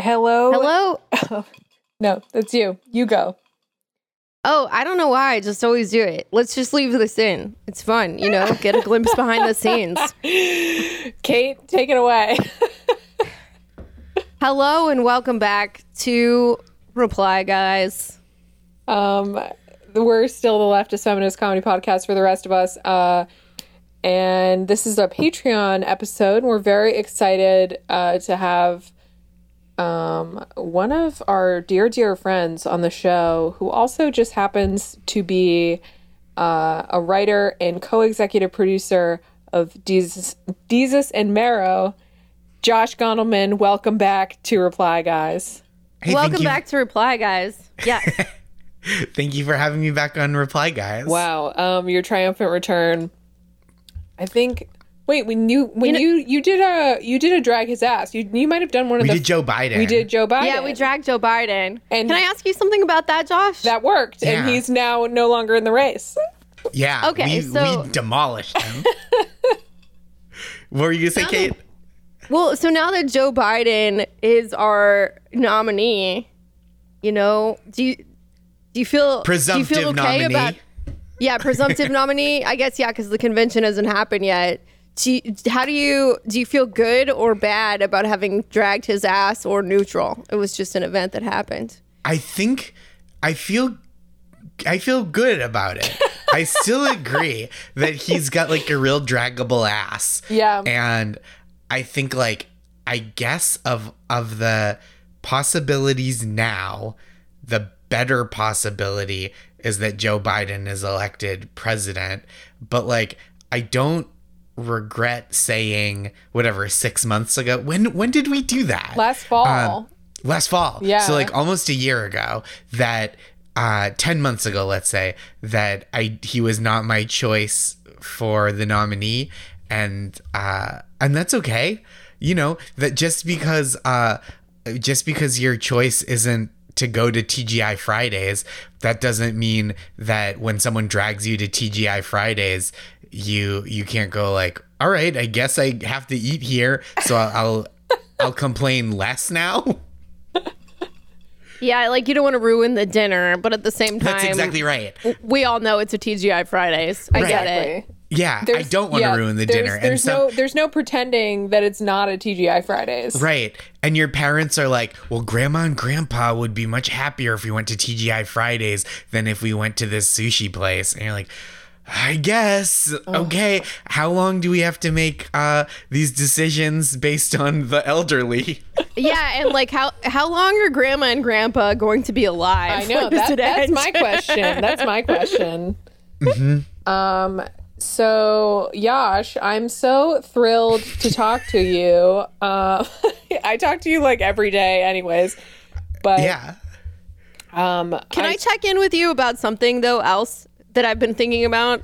Hello. Hello. No, that's you. You go. Oh, I don't know why. I just always do it. Let's just leave this in. It's fun, you know, get a glimpse behind the scenes. Kate, take it away. Hello and welcome back to Reply Guys. Um, we're still the leftist feminist comedy podcast for the rest of us. Uh, and this is a Patreon episode. We're very excited uh, to have um, one of our dear, dear friends on the show who also just happens to be uh, a writer and co executive producer of Desus, Desus and Mero. Josh Gondelman, welcome back to Reply Guys. Hey, welcome back to Reply Guys. Yeah. Thank you for having me back on Reply Guys. Wow, um, your triumphant return. I think. Wait, when you when You you know- you, did a you did a drag his ass. You you might have done one of We the. did Joe Biden. We did Joe Biden. yeah, we dragged Joe Biden. And- Can I ask you something about that, Josh? that worked, and he's now no longer in the race. Yeah. Okay, we, so- we demolished him. what were you gonna say, Kate? well, so now that Joe Biden is our nominee, you know, do you do you feel do you Presumptive feel okay nominee. about Yeah, presumptive nominee. I guess yeah, because the convention hasn't happened yet. Do you, how do you do? You feel good or bad about having dragged his ass, or neutral? It was just an event that happened. I think I feel I feel good about it. I still agree that he's got like a real draggable ass. Yeah. And I think like I guess of of the possibilities now, the better possibility is that Joe Biden is elected president. But like I don't regret saying whatever 6 months ago. When when did we do that? Last fall. Um, last fall. Yeah. So like almost a year ago that uh 10 months ago let's say that I he was not my choice for the nominee and uh and that's okay. You know, that just because uh just because your choice isn't to go to TGI Fridays, that doesn't mean that when someone drags you to TGI Fridays, you you can't go like, "All right, I guess I have to eat here, so I'll I'll, I'll complain less now." Yeah, like you don't want to ruin the dinner, but at the same time, That's exactly right. we all know it's a TGI Fridays. I get it. Exactly. Yeah, I don't want to yeah, ruin the there's- dinner. There's and so, no there's no pretending that it's not a TGI Fridays. right, and your parents are like, "Well, grandma and grandpa would be much happier if we went to TGI Fridays than if we went to this sushi place." And you're like, "I guess okay. How long do we have to make uh, these decisions based on the elderly?" Yeah, and like how how long are grandma and grandpa going to be alive? I know When that, that's my question. That's my question. Um. So, Josh, I'm so thrilled to talk to you. Uh, I talk to you like every day, anyways. But yeah. um, Can I, check in with you about something though else that I've been thinking about?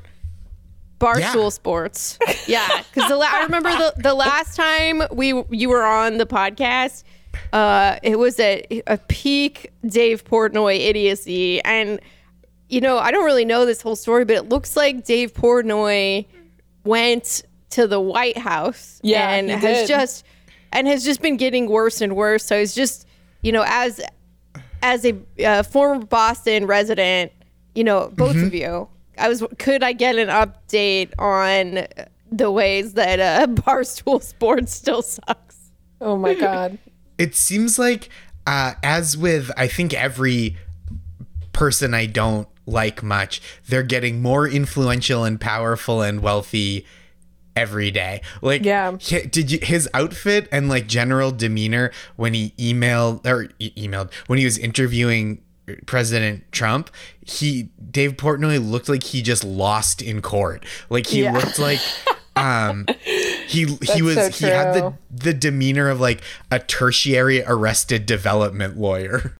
Barstool Yeah. Sports. Yeah, because la- I remember the the last time we you were on the podcast, uh, it was a a peak Dave Portnoy idiocy, and you know I don't really know this whole story, but it looks like Dave Portnoy went to the White House, Yeah, and has did. just and has just been getting worse and worse. So it's just you know as as a uh, former Boston resident, you know, both Mm-hmm. of you, I was could I get an update on the ways that uh, Barstool Sports still sucks? Oh my god. it seems like uh, as with i think every person i don't like much. They're getting more influential and powerful and wealthy every day. Like Yeah. did you his outfit and like general demeanor when he emailed or e- emailed when he was interviewing president trump he dave portnoy looked like he just lost in court. Like he Yeah. looked like um he he was so he had the the demeanor of like a tertiary arrested development lawyer